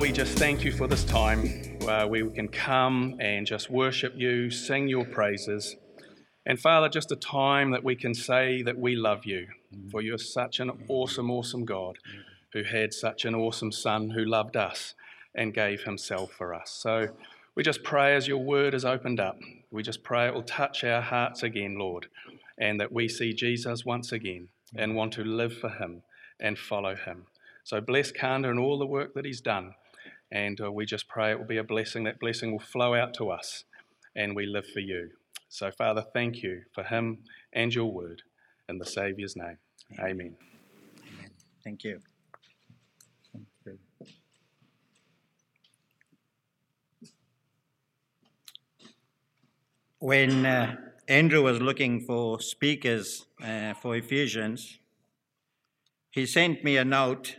we just thank you for this time uh, where we can come and just worship you, sing your praises. And Father, just a time that we can say that we love you, mm-hmm. for you're such an mm-hmm. awesome, awesome God mm-hmm. who had such an awesome Son who loved us and gave himself for us. So we just pray as your word is opened up, we just pray it will touch our hearts again, Lord, and that we see Jesus once again and want to live for him and follow him. So bless Kanda and all the work that he's done. And uh, we just pray it will be a blessing. That blessing will flow out to us and we live for you. So, Father, thank you for him and your word. In the Saviour's name, amen. amen. Thank you. When uh, Andrew was looking for speakers uh, for Ephesians, he sent me a note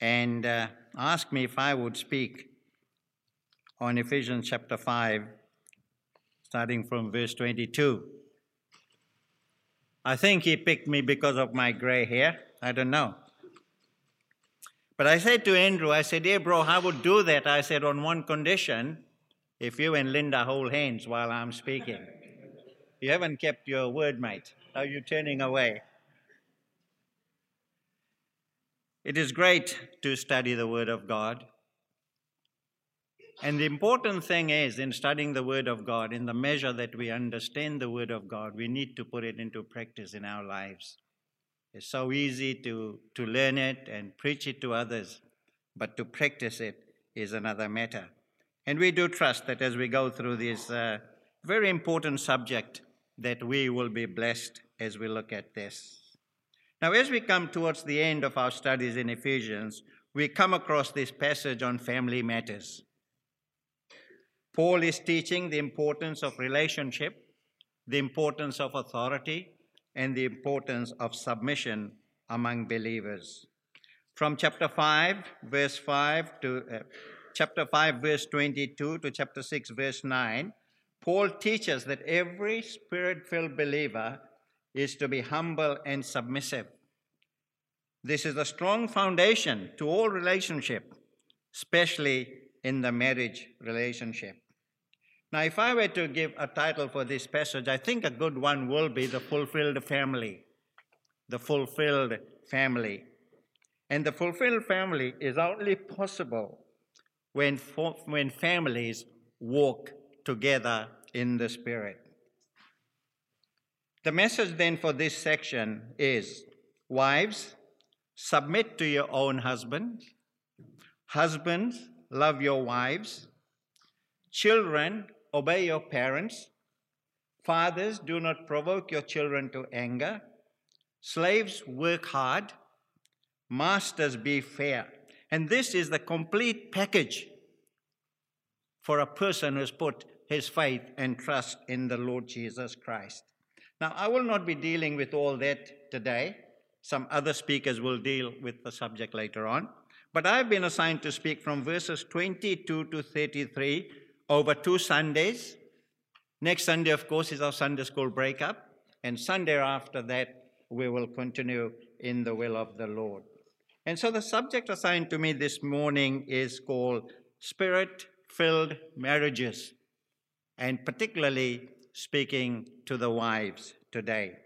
and uh, asked me if I would speak on Ephesians chapter 5, starting from verse 22. I think he picked me because of my gray hair. I don't know. But I said to Andrew, I said, Hey, bro, I would do that. I said, on one condition if you and Linda hold hands while I'm speaking. You haven't kept your word, mate. Are you turning away? It is great to study the Word of God. And the important thing is, in studying the Word of God, in the measure that we understand the Word of God, we need to put it into practice in our lives. It's so easy to, to learn it and preach it to others, but to practice it is another matter. And we do trust that as we go through this uh, very important subject, that we will be blessed as we look at this. Now, as we come towards the end of our studies in Ephesians, we come across this passage on family matters. Paul is teaching the importance of relationship, the importance of authority, and the importance of submission among believers. From chapter 5, verse 5 to uh, chapter 5, verse 22 to chapter 6, verse 9, Paul teaches that every spirit filled believer is to be humble and submissive. This is a strong foundation to all relationship, especially in the marriage relationship. Now, if I were to give a title for this passage, I think a good one will be The Fulfilled Family. The Fulfilled Family. And the fulfilled family is only possible when, when families walk together in the Spirit. The message then for this section is Wives, submit to your own husbands. Husbands, love your wives. Children, obey your parents. Fathers, do not provoke your children to anger. Slaves, work hard. Masters, be fair. And this is the complete package for a person who's put his faith and trust in the Lord Jesus Christ. Now, I will not be dealing with all that today. Some other speakers will deal with the subject later on. But I've been assigned to speak from verses 22 to 33 over two Sundays. Next Sunday, of course, is our Sunday school breakup. And Sunday after that, we will continue in the will of the Lord. And so the subject assigned to me this morning is called Spirit filled marriages, and particularly speaking to the wives today.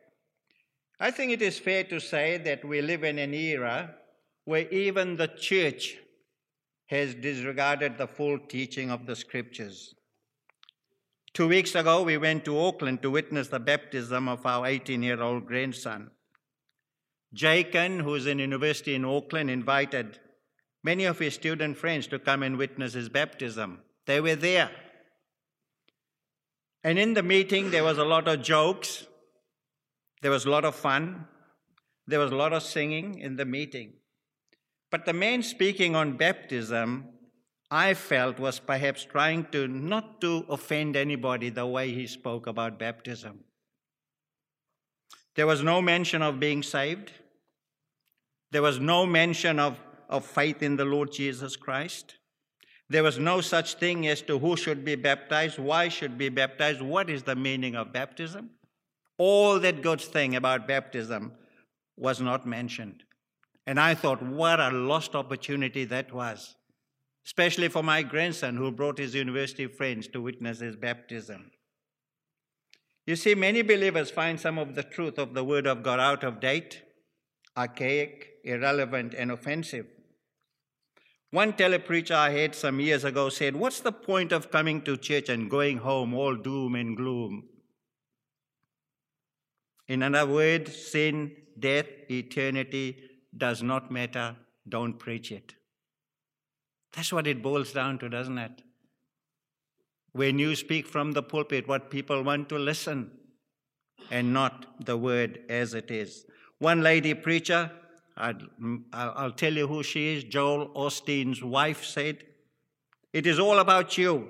I think it is fair to say that we live in an era where even the church has disregarded the full teaching of the scriptures. Two weeks ago, we went to Auckland to witness the baptism of our 18 year old grandson. Jacob, who's in university in Auckland, invited many of his student friends to come and witness his baptism. They were there. And in the meeting, there was a lot of jokes, there was a lot of fun, there was a lot of singing in the meeting. But the man speaking on baptism, I felt, was perhaps trying to not to offend anybody the way he spoke about baptism. There was no mention of being saved. There was no mention of, of faith in the Lord Jesus Christ. There was no such thing as to who should be baptized, why should be baptized, what is the meaning of baptism. All that good thing about baptism was not mentioned. And I thought, what a lost opportunity that was. especially for my grandson who brought his university friends to witness his baptism. You see, many believers find some of the truth of the Word of God out of date, archaic, irrelevant, and offensive. One telepreacher I heard some years ago said, What's the point of coming to church and going home all doom and gloom? In other words, sin, death, eternity does not matter. Don't preach it. That's what it boils down to, doesn't it? When you speak from the pulpit, what people want to listen and not the word as it is. One lady preacher, I'll, I'll tell you who she is, Joel Osteen's wife said, It is all about you.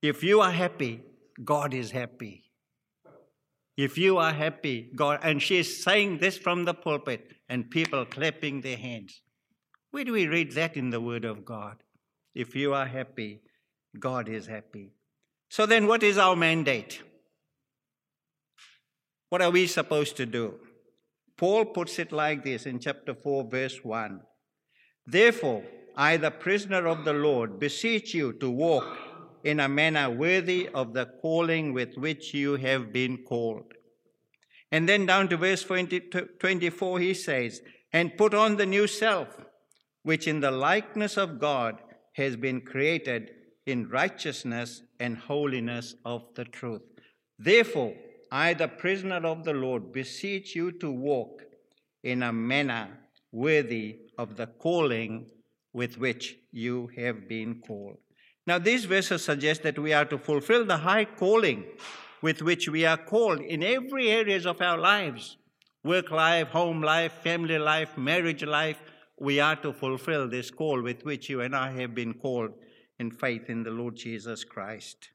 If you are happy, God is happy. If you are happy, God, and she's saying this from the pulpit, and people clapping their hands. Where do we read that in the Word of God? If you are happy, God is happy. So then, what is our mandate? What are we supposed to do? Paul puts it like this in chapter 4, verse 1. Therefore, I, the prisoner of the Lord, beseech you to walk in a manner worthy of the calling with which you have been called. And then down to verse 20, 24, he says, And put on the new self, which in the likeness of God has been created in righteousness and holiness of the truth. Therefore, I, the prisoner of the Lord, beseech you to walk in a manner worthy of the calling with which you have been called. Now, these verses suggest that we are to fulfill the high calling with which we are called in every areas of our lives work life, home life, family life, marriage life. We are to fulfill this call with which you and I have been called in faith in the Lord Jesus Christ.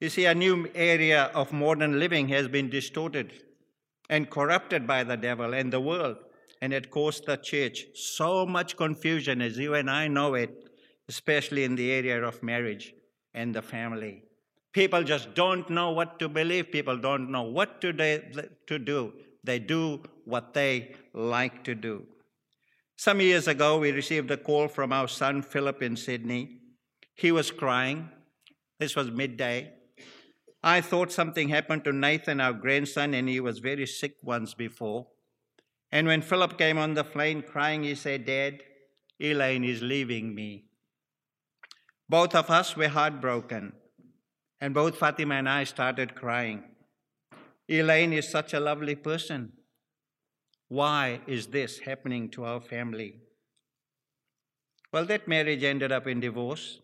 You see, a new area of modern living has been distorted and corrupted by the devil and the world, and it caused the church so much confusion as you and I know it, especially in the area of marriage and the family. People just don't know what to believe. People don't know what to, to do. They do what they like to do. Some years ago, we received a call from our son Philip in Sydney. He was crying. This was midday. I thought something happened to Nathan, our grandson, and he was very sick once before. And when Philip came on the plane crying, he said, Dad, Elaine is leaving me. Both of us were heartbroken, and both Fatima and I started crying. Elaine is such a lovely person. Why is this happening to our family? Well, that marriage ended up in divorce.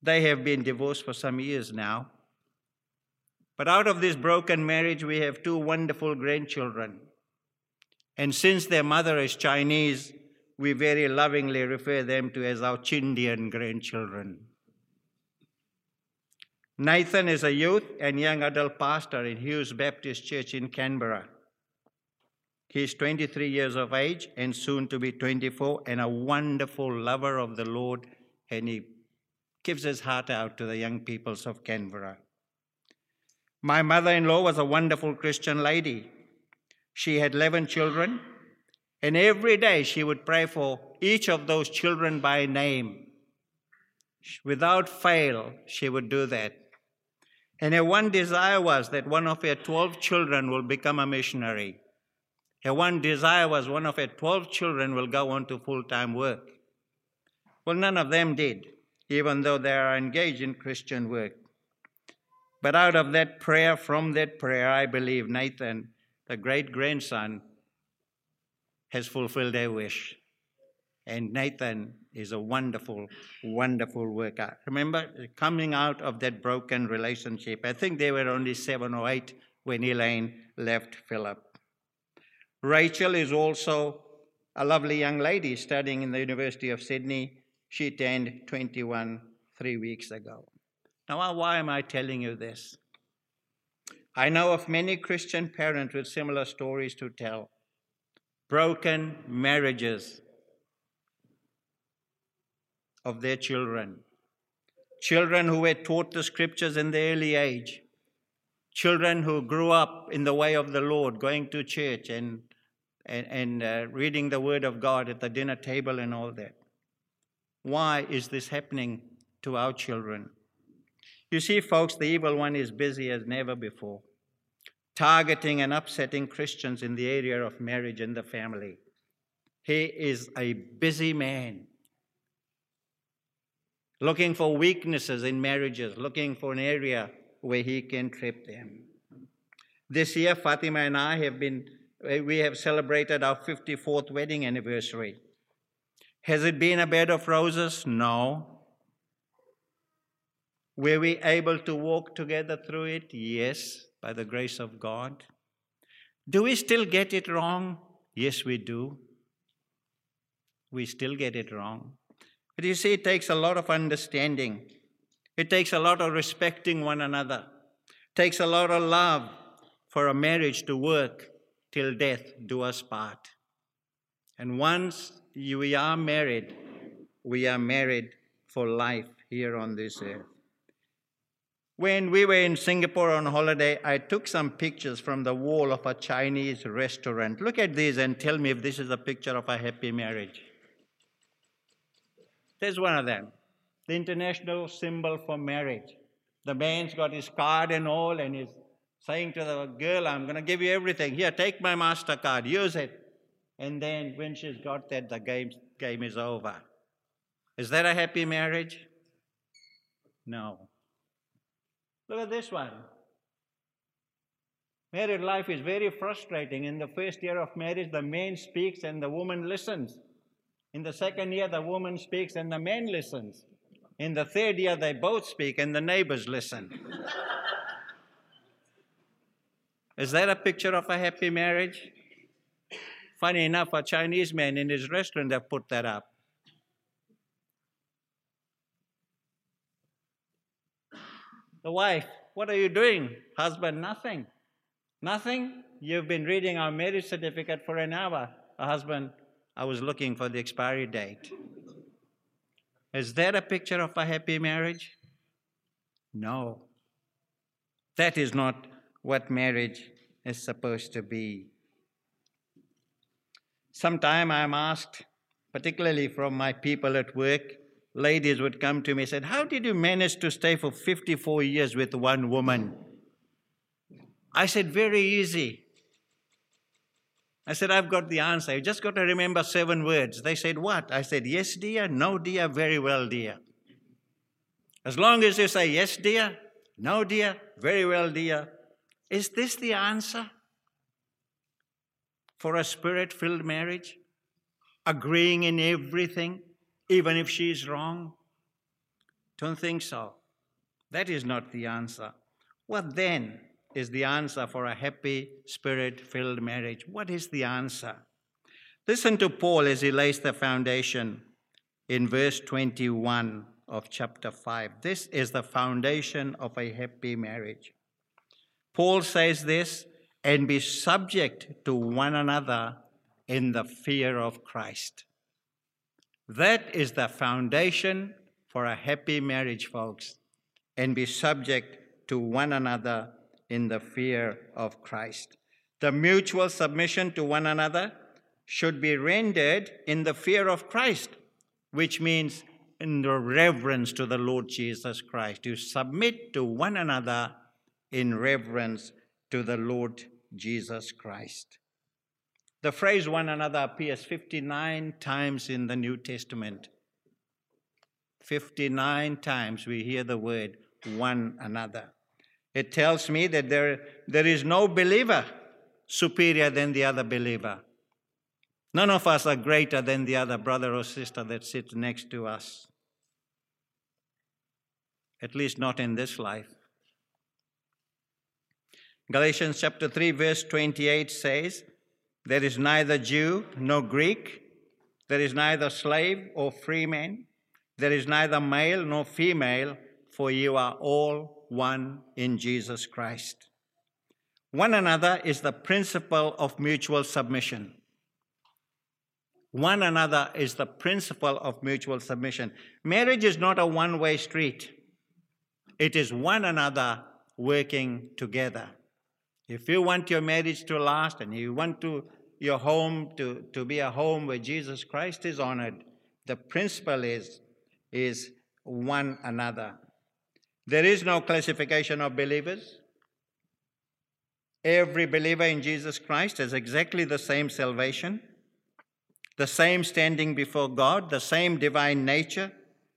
They have been divorced for some years now. But out of this mm. broken marriage, we have two wonderful grandchildren. And since their mother is Chinese, we very lovingly refer them to as our Chindian grandchildren. Nathan is a youth and young adult pastor in Hughes Baptist Church in Canberra. He is 23 years of age and soon to be 24 and a wonderful lover of the Lord, and he gives his heart out to the young peoples of Canberra. My mother in law was a wonderful Christian lady. She had 11 children, and every day she would pray for each of those children by name. Without fail, she would do that. And her one desire was that one of her 12 children will become a missionary. Her one desire was one of her 12 children will go on to full time work. Well, none of them did, even though they are engaged in Christian work. But out of that prayer, from that prayer, I believe Nathan, the great grandson, has fulfilled their wish. And Nathan is a wonderful, wonderful worker. Remember, coming out of that broken relationship, I think they were only seven or eight when Elaine left Philip. Rachel is also a lovely young lady studying in the University of Sydney. She turned 21 three weeks ago. Now, why am I telling you this? I know of many Christian parents with similar stories to tell broken marriages of their children, children who were taught the scriptures in the early age, children who grew up in the way of the Lord, going to church and, and, and uh, reading the Word of God at the dinner table and all that. Why is this happening to our children? You see, folks, the evil one is busy as never before, targeting and upsetting Christians in the area of marriage and the family. He is a busy man, looking for weaknesses in marriages, looking for an area where he can trip them. This year, Fatima and I have been, we have celebrated our 54th wedding anniversary. Has it been a bed of roses? No. Were we able to walk together through it? Yes, by the grace of God. Do we still get it wrong? Yes, we do. We still get it wrong. But you see, it takes a lot of understanding. It takes a lot of respecting one another. It takes a lot of love for a marriage to work till death do us part. And once we are married, we are married for life here on this earth. When we were in Singapore on holiday, I took some pictures from the wall of a Chinese restaurant. Look at these and tell me if this is a picture of a happy marriage. There's one of them, the international symbol for marriage. The man's got his card and all, and he's saying to the girl, I'm going to give you everything. Here, take my MasterCard, use it. And then when she's got that, the game, game is over. Is that a happy marriage? No. Look at this one. Married life is very frustrating. In the first year of marriage, the man speaks and the woman listens. In the second year, the woman speaks and the man listens. In the third year, they both speak and the neighbors listen. Is that a picture of a happy marriage? Funny enough, a Chinese man in his restaurant have put that up. The wife, what are you doing? Husband, nothing. Nothing? You've been reading our marriage certificate for an hour. Husband, I was looking for the expiry date. Is that a picture of a happy marriage? No. That is not what marriage is supposed to be. Sometime I'm asked, particularly from my people at work, ladies would come to me and said, How did you manage to stay for 54 years with one woman? I said, Very easy. I said, I've got the answer. You just got to remember seven words. They said, What? I said, Yes, dear. No, dear. Very well, dear. As long as you say yes, dear, no, dear, very well, dear. Is this the answer for a spirit filled marriage? Agreeing in everything, even if she is wrong? Don't think so. That is not the answer. What then? is the answer for a happy, spirit filled marriage? What is the answer? Listen to Paul as he lays the foundation in verse 21 of chapter 5. This is the foundation of a happy marriage. Paul says this and be subject to one another in the fear of Christ. That is the foundation for a happy marriage, folks. And be subject to one another in the fear of Christ. The mutual submission to one another should be rendered in the fear of Christ, which means in the reverence to the Lord Jesus Christ. You submit to one another in reverence to the Lord Jesus Christ. The phrase one another appears 59 times in the New Testament. 59 times we hear the word one another. It tells me that there, there is no believer superior than the other believer. None of us are greater than the other brother or sister that sits next to us. At least not in this life. Galatians chapter 3, verse 28 says, There is neither Jew nor Greek, there is neither slave or free man, there is neither male nor female, for you are all one in Jesus Christ. One another is the principle of mutual submission. One another is the principle of mutual submission. Marriage is not a one way street, it is one another working together. If you want your marriage to last and you want to, your home to, to be a home where Jesus Christ is honored, the principle is is one another. There is no classification of believers. Every believer in Jesus Christ has exactly the same salvation, the same standing before God, the same divine nature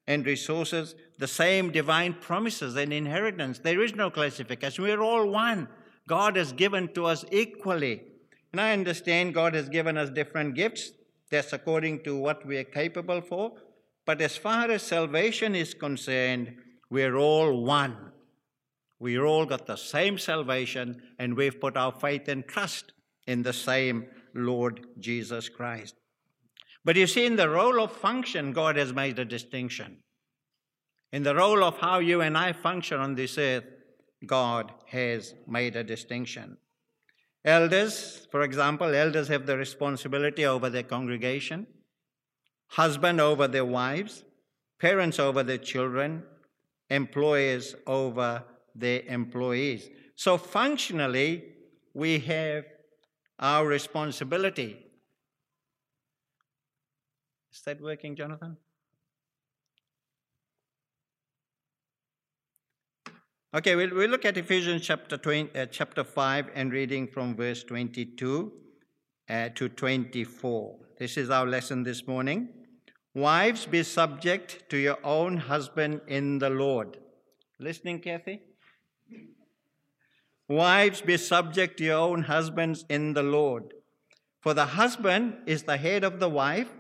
and resources, the same divine promises and inheritance. There is no classification. We're all one. God has given to us equally. And I understand God has given us different gifts. That's according to what we are capable for. But as far as salvation is concerned, we're all one. We all got the same salvation, and we've put our faith and trust in the same Lord Jesus Christ. But you see, in the role of function, God has made a distinction. In the role of how you and I function on this earth, God has made a distinction. Elders, for example, elders have the responsibility over their congregation, husband over their wives, parents over their children, employers over their employees. So functionally, we have our responsibility. Is that working, Jonathan? Okay, we'll, we'll look at Ephesians chapter, 20, uh, chapter 5 and reading from verse 22 uh, to 24. This is our lesson this morning. Wives, be subject to your own husband in the Lord. Listening, Kathy? Wives, be subject to your own husbands in the Lord. For the husband is the head of the wife,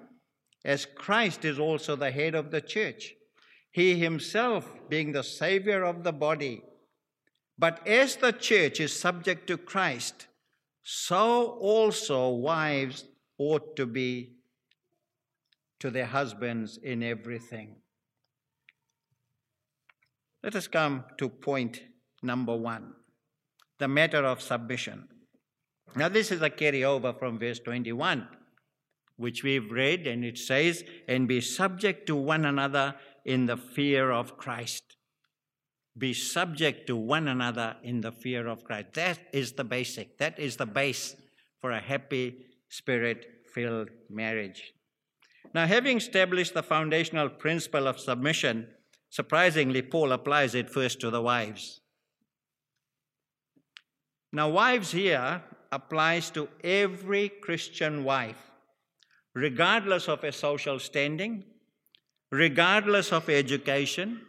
as Christ is also the head of the church, he himself being the Savior of the body. But as the church is subject to Christ, so also wives ought to be to their husbands in everything. Let us come to point number one the matter of submission. Now, this is a carryover from verse 21, which we've read, and it says, And be subject to one another in the fear of Christ. Be subject to one another in the fear of Christ. That is the basic, that is the base for a happy, spirit filled marriage. Now, having established the foundational principle of submission, surprisingly, Paul applies it first to the wives. Now, wives here applies to every Christian wife, regardless of her social standing, regardless of education,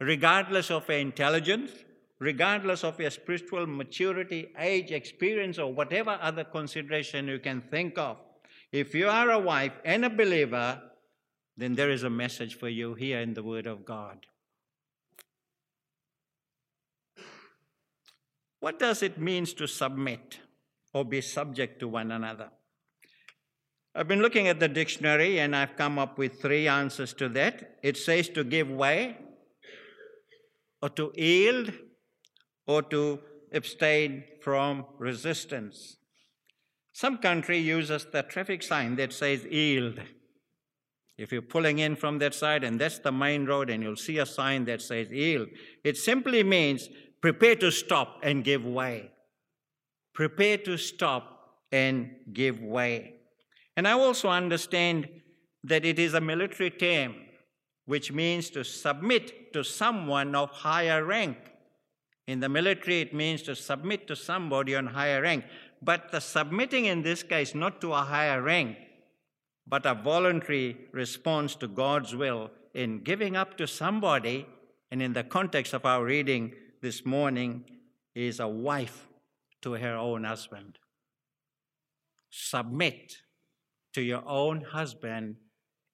regardless of intelligence, regardless of your spiritual maturity, age, experience, or whatever other consideration you can think of. If you are a wife and a believer, then there is a message for you here in the Word of God. What does it mean to submit or be subject to one another? I've been looking at the dictionary and I've come up with three answers to that. It says to give way, or to yield, or to abstain from resistance. Some country uses the traffic sign that says yield. If you're pulling in from that side and that's the main road and you'll see a sign that says yield, it simply means prepare to stop and give way. Prepare to stop and give way. And I also understand that it is a military term, which means to submit to someone of higher rank. In the military, it means to submit to somebody on higher rank. But the submitting in this case, not to a higher rank, but a voluntary response to God's will in giving up to somebody, and in the context of our reading this morning, is a wife to her own husband. Submit to your own husband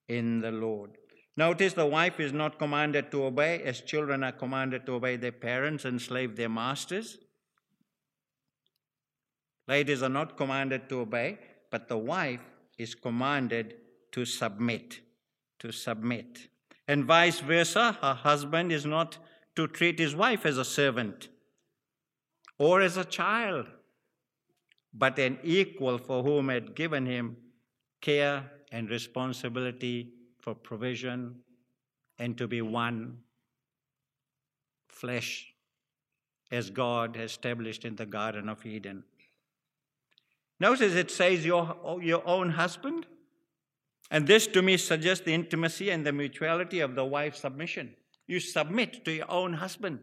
in the Lord. Notice the wife is not commanded to obey as children are commanded to obey their parents and slave their masters. Ladies are not commanded to obey, but the wife is commanded to submit. To submit. And vice versa, her husband is not to treat his wife as a servant or as a child, but an equal for whom had given him care and responsibility for provision and to be one flesh as God established in the Garden of Eden. Notice it says your, your own husband. And this to me suggests the intimacy and the mutuality of the wife's submission. You submit to your own husband.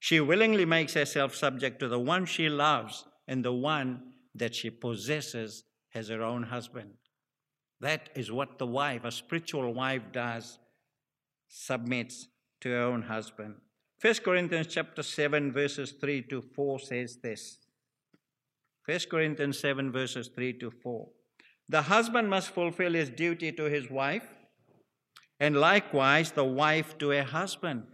She willingly makes herself subject to the one she loves and the one that she possesses as her own husband. That is what the wife, a spiritual wife, does submits to her own husband. 1 Corinthians chapter 7 verses 3 to 4 says this. 1 Corinthians 7 verses 3 to 4. The husband must fulfill his duty to his wife, and likewise the wife to her husband.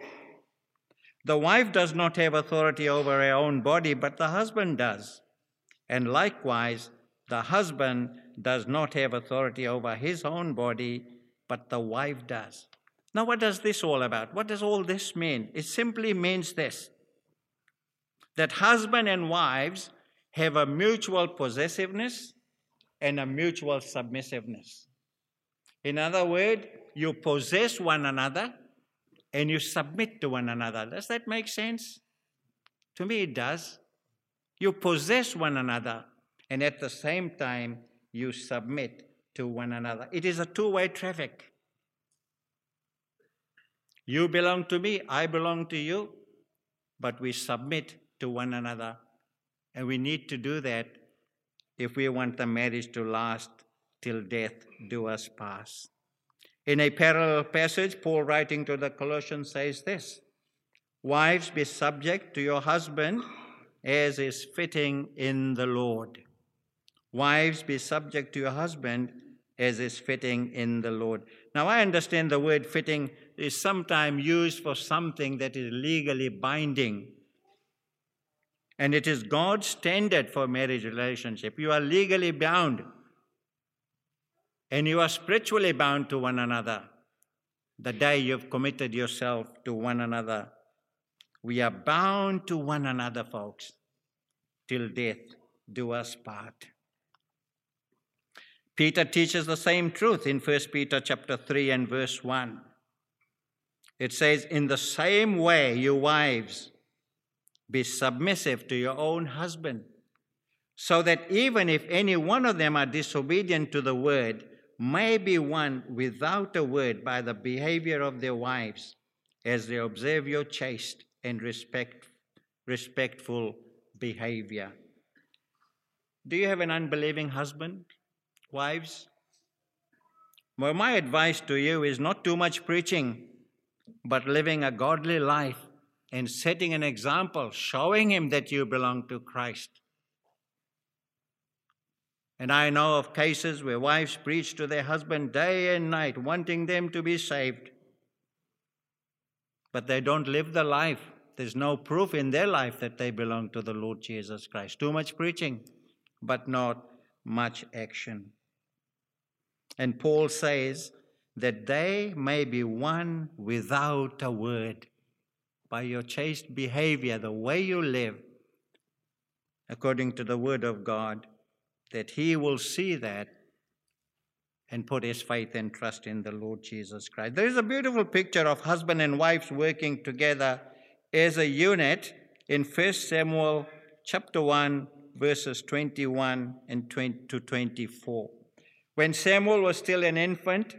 The wife does not have authority over her own body, but the husband does. And likewise, the husband does not have authority over his own body, but the wife does. Now, what does this all about? What does all this mean? It simply means this that husband and wives have a mutual possessiveness and a mutual submissiveness. In other words, you possess one another and you submit to one another. Does that make sense? To me, it does. You possess one another, and at the same time, you submit to one another. It is a two way traffic. You belong to me, I belong to you, but we submit to one another. And we need to do that if we want the marriage to last till death do us pass. In a parallel passage, Paul writing to the Colossians says this Wives, be subject to your husband as is fitting in the Lord. Wives, be subject to your husband as is fitting in the Lord. Now, I understand the word fitting is sometimes used for something that is legally binding. And it is God's standard for marriage relationship. You are legally bound and you are spiritually bound to one another the day you've committed yourself to one another. We are bound to one another, folks, till death do us part. Peter teaches the same truth in 1 Peter chapter 3 and verse 1. It says, In the same way, you wives, be submissive to your own husband, so that even if any one of them are disobedient to the word, may be won without a word by the behavior of their wives as they observe your chaste and respect, respectful behavior. Do you have an unbelieving husband, wives? Well, my advice to you is not too much preaching, but living a godly life and setting an example, showing him that you belong to Christ. And I know of cases where wives preach to their husband day and night, wanting them to be saved. But they don't live the life. There's no proof in their life that they belong to the Lord Jesus Christ. Too much preaching, but not much action. And Paul says that they may be one without a word by your chaste behavior, the way you live, according to the word of God that he will see that and put his faith and trust in the Lord Jesus Christ. There is a beautiful picture of husband and wife working together as a unit in 1 Samuel chapter 1 verses 21 and 20 to 24. When Samuel was still an infant,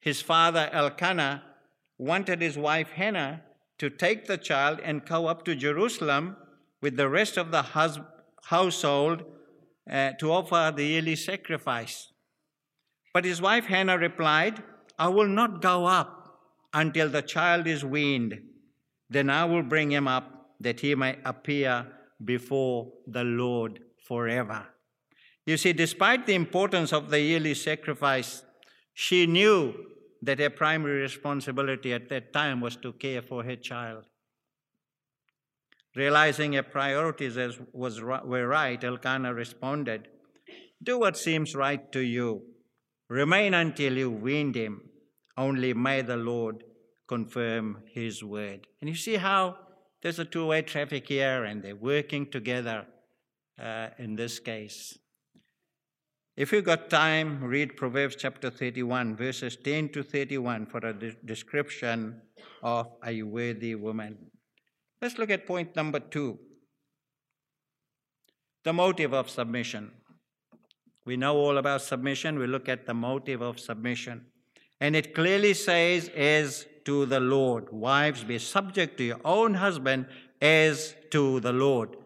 his father Elkanah wanted his wife Hannah to take the child and go up to Jerusalem with the rest of the hus- household uh, to offer the yearly sacrifice. But his wife Hannah replied, I will not go up until the child is weaned. Then I will bring him up that he may appear before the Lord forever. You see, despite the importance of the yearly sacrifice, she knew that her primary responsibility at that time was to care for her child. Realizing her priorities as was, were right, Elkanah responded, Do what seems right to you. Remain until you weaned him. Only may the Lord confirm his word. And you see how there's a two way traffic here, and they're working together uh, in this case. If you've got time, read Proverbs chapter 31, verses 10 to 31 for a de- description of a worthy woman. Let's look at point number two the motive of submission. We know all about submission. We look at the motive of submission. And it clearly says, as to the Lord. Wives, be subject to your own husband as to the Lord.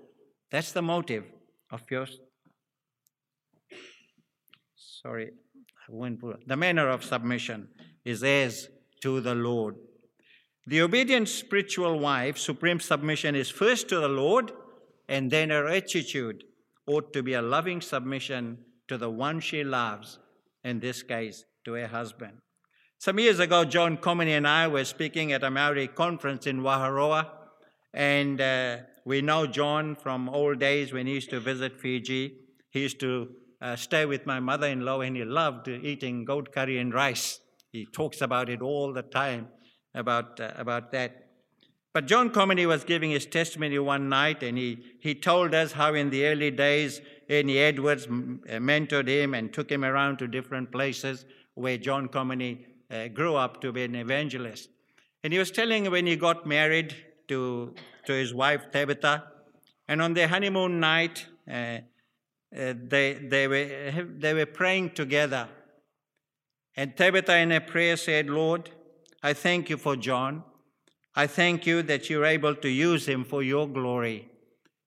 That's the motive of yours. Sorry, I went. The manner of submission is as to the Lord. The obedient spiritual wife, supreme submission is first to the Lord, and then her attitude ought to be a loving submission to the one she loves, in this case, to her husband. Some years ago, John Comini and I were speaking at a Maori conference in Waharoa, and uh, we know John from old days when he used to visit Fiji. He used to uh, stay with my mother in law, and he loved eating goat curry and rice. He talks about it all the time, about, uh, about that. But John Comini was giving his testimony one night, and he, he told us how in the early days, Ernie Edwards uh, mentored him and took him around to different places where John Comini uh, grew up to be an evangelist. And he was telling when he got married to, to his wife Tabitha, and on their honeymoon night, uh, uh, they, they, were, they were praying together. And Tabitha in a prayer said, Lord, I thank you for John. I thank you that you're able to use him for your glory.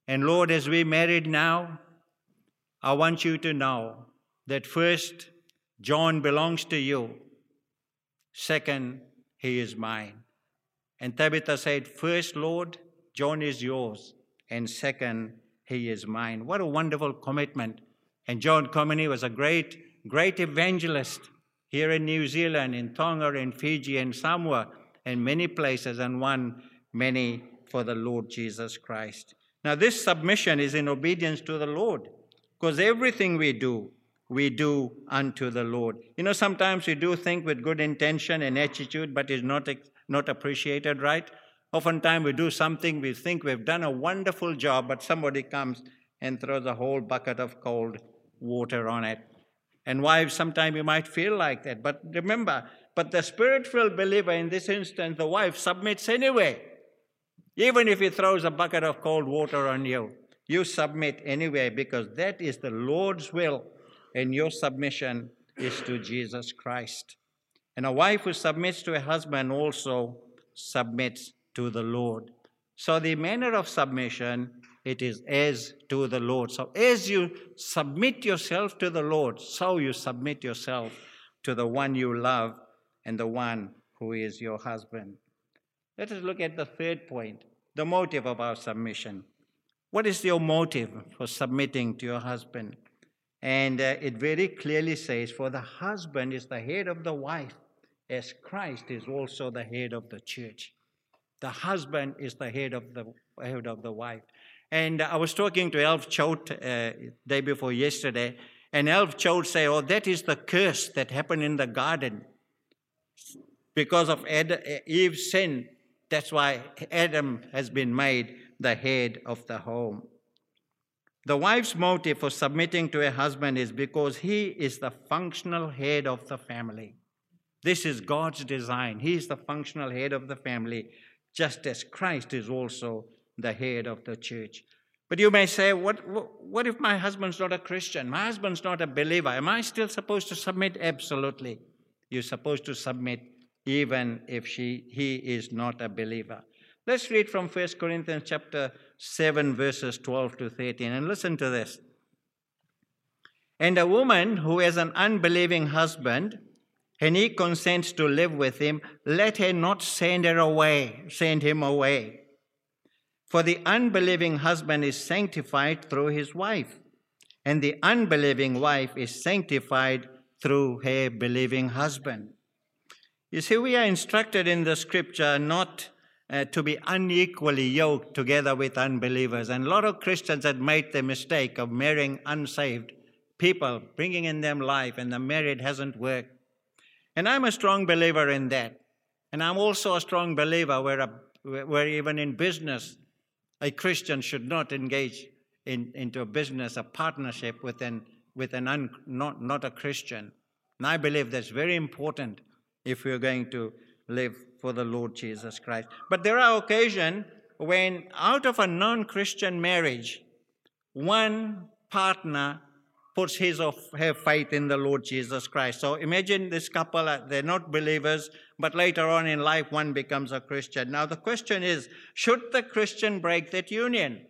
And Lord, as we married now, I want you to know that first, John belongs to you. Second, he is mine. And Tabitha said, First, Lord, John is yours. And second, he is mine. What a wonderful commitment. And John Comini was a great, great evangelist here in New Zealand, in Tonga, in Fiji, and Samoa, and many places, and won many for the Lord Jesus Christ. Now, this submission is in obedience to the Lord, because everything we do, we do unto the Lord. You know, sometimes we do think with good intention and attitude, but it's not, not appreciated right. Oftentimes we do something, we think we've done a wonderful job, but somebody comes and throws a whole bucket of cold water on it. And wives, sometimes you might feel like that. But remember, but the spirit-filled believer in this instance, the wife submits anyway. Even if he throws a bucket of cold water on you, you submit anyway because that is the Lord's will, and your submission is to Jesus Christ. And a wife who submits to a husband also submits to the Lord. So the manner of submission it is as to the Lord. So as you submit yourself to the Lord, so you submit yourself to the one you love and the one who is your husband. Let us look at the third point the motive of our submission. What is your motive for submitting to your husband? And uh, it very clearly says, For the husband is the head of the wife, as Christ is also the head of the church. The husband is the head of the head of the wife. And I was talking to Elf Choate uh, day before yesterday, and Elf Choate say, "Oh, that is the curse that happened in the garden because of Adam, Eve's sin. That's why Adam has been made the head of the home." The wife's motive for submitting to a husband is because he is the functional head of the family. This is God's design. He is the functional head of the family, just as Christ is also the head of the church. But you may say, what, what if my husband's not a Christian? My husband's not a believer. Am I still supposed to submit? Absolutely. You're supposed to submit even if she, he is not a believer. Let's read from 1 Corinthians chapter 7, verses 12 to 13, and listen to this. And a woman who has an unbelieving husband, and he consents to live with him, let her not send her away, send him away. For the unbelieving husband is sanctified through his wife, and the unbelieving wife is sanctified through her believing husband. You see, we are instructed in the scripture not uh, to be unequally yoked together with unbelievers. And a lot of Christians have made the mistake of marrying unsaved people, bringing in them life, and the marriage hasn't worked. And I'm a strong believer in that. And I'm also a strong believer where, a, where even in business, a Christian should not engage in, into a business, a partnership with an, with an un, not, not a Christian. And I believe that's very important if we're going to live for the Lord Jesus Christ. But there are occasions when, out of a non Christian marriage, one partner puts his or her faith in the Lord Jesus Christ. So imagine this couple, uh, they're not believers, but later on in life, one becomes a Christian. Now, the question is should the Christian break that union?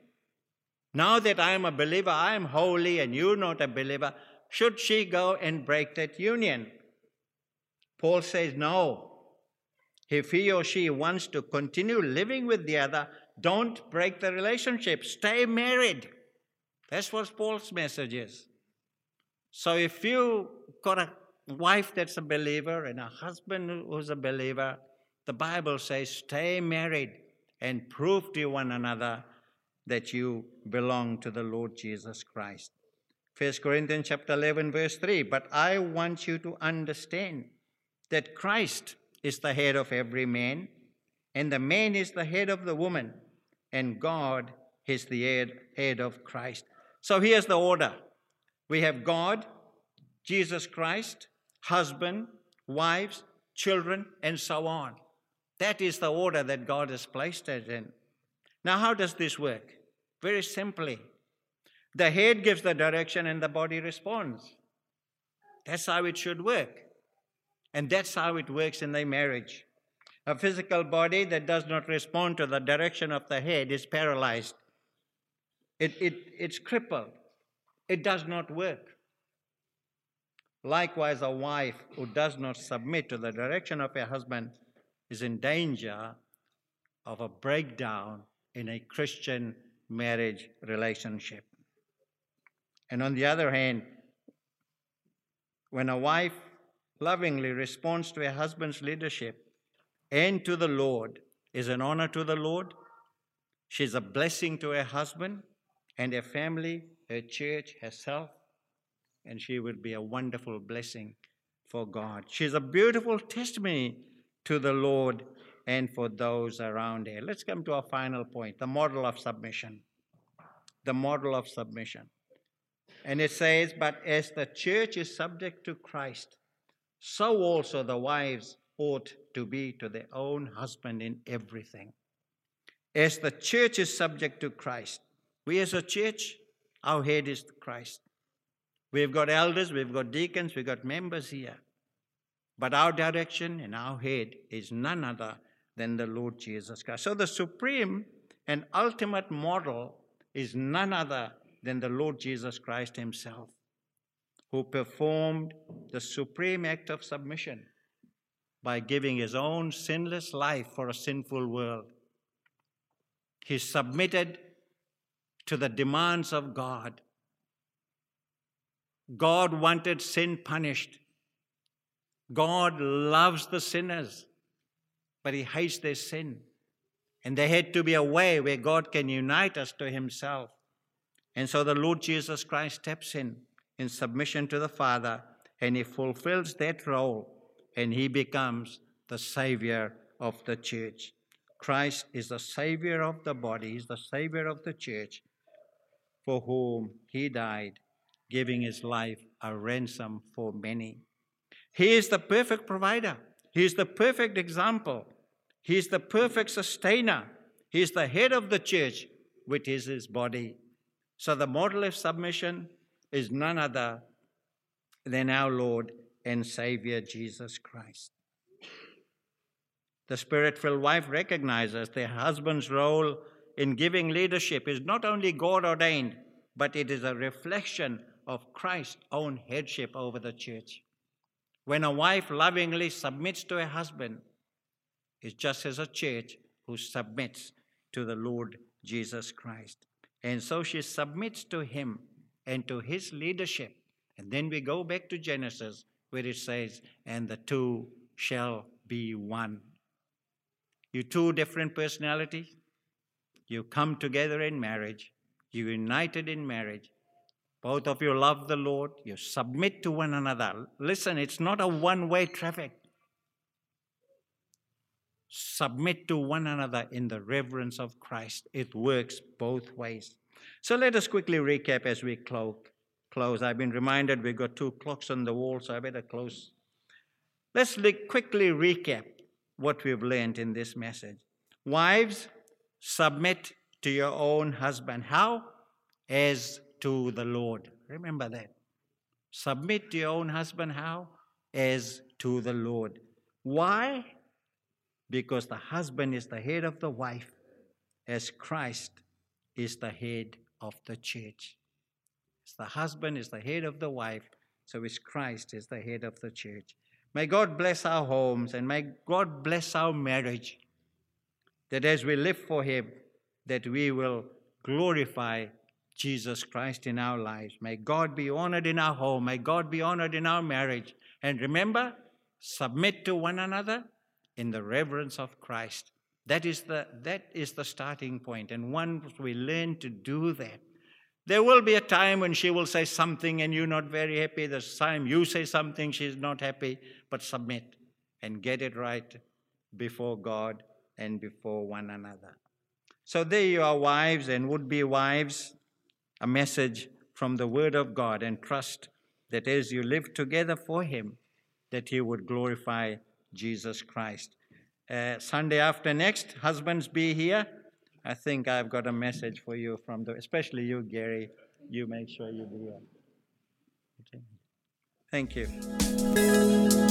Now that I am a believer, I am holy, and you're not a believer, should she go and break that union? Paul says no. If he or she wants to continue living with the other, don't break the relationship. Stay married. That's what Paul's message is. So if you got a wife that's a believer and a husband who's a believer, the Bible says stay married and prove to one another that you belong to the Lord Jesus Christ. 1 Corinthians chapter 11 verse 3, but I want you to understand that Christ is the head of every man, and the man is the head of the woman, and God is the head, head of Christ. So here's the order we have God, Jesus Christ, husband, wives, children, and so on. That is the order that God has placed us in. Now, how does this work? Very simply, the head gives the direction and the body responds. That's how it should work. And that's how it works in a marriage. A physical body that does not respond to the direction of the head is paralyzed. It, it, it's crippled. It does not work. Likewise, a wife who does not submit to the direction of her husband is in danger of a breakdown in a Christian marriage relationship. And on the other hand, when a wife lovingly responds to her husband's leadership and to the Lord, is an honor to the Lord, she's a blessing to her husband and her family, her church, herself, and she would be a wonderful blessing for God. She's a beautiful testimony to the Lord and for those around here. Let's come to our final point the model of submission. The model of submission. And it says, But as the church is subject to Christ, so also the wives ought to be to their own husband in everything. As the church is subject to Christ, we as a church, our head is Christ. We've got elders, we've got deacons, we've got members here. But our direction and our head is none other than the Lord Jesus Christ. So the supreme and ultimate model is none other than the Lord Jesus Christ Himself, who performed the supreme act of submission by giving His own sinless life for a sinful world. He submitted to the demands of God God wanted sin punished. God loves the sinners, but He hates their sin. And there had to be a way where God can unite us to Himself. And so the Lord Jesus Christ steps in in submission to the Father, and He fulfills that role, and He becomes the Savior of the church. Christ is the Savior of the body, He's the Savior of the church, for whom He died giving his life a ransom for many. He is the perfect provider. He is the perfect example. He is the perfect sustainer. He is the head of the church, which is his body. So the model of submission is none other than our Lord and Savior Jesus Christ. The spirit filled wife recognizes their husband's role in giving leadership is not only God ordained, but it is a reflection of Christ's own headship over the church. When a wife lovingly submits to her husband, just as a church who submits to the Lord Jesus Christ. And so she submits to him and to his leadership. And then we go back to Genesis where it says, and the two shall be one. You two different personalities, you come together in marriage, you united in marriage, both of you love the Lord, you submit to one another. Listen, it's not a one way traffic. Submit to one another in the reverence of Christ. It works both ways. So let us quickly recap as we close. I've been reminded we've got two clocks on the wall, so I better close. Let's quickly recap what we've learned in this message. Wives, submit to your own husband. How? As to the Lord. Remember that. Submit to your own husband how? As to the Lord. Why? Because the husband is the head of the wife, as Christ is the head of the church. The husband is the head of the wife, so is Christ is the head of the church. May God bless our homes and may God bless our marriage. That as we live for Him, that we will glorify Jesus Christ in our lives. May God be honored in our home. May God be honored in our marriage. And remember, submit to one another in the reverence of Christ. That is the, that is the starting point. And once we learn to do that, there will be a time when she will say something and you're not very happy. There's time you say something, she's not happy, but submit and get it right before God and before one another. So there you are, wives and would be wives, a message from the Word of God, and trust that as you live together for Him, that He would glorify Jesus Christ. Uh, Sunday after next, husbands be here. I think I've got a message for you from the, especially you, Gary. You make sure you be here. Okay. Thank you.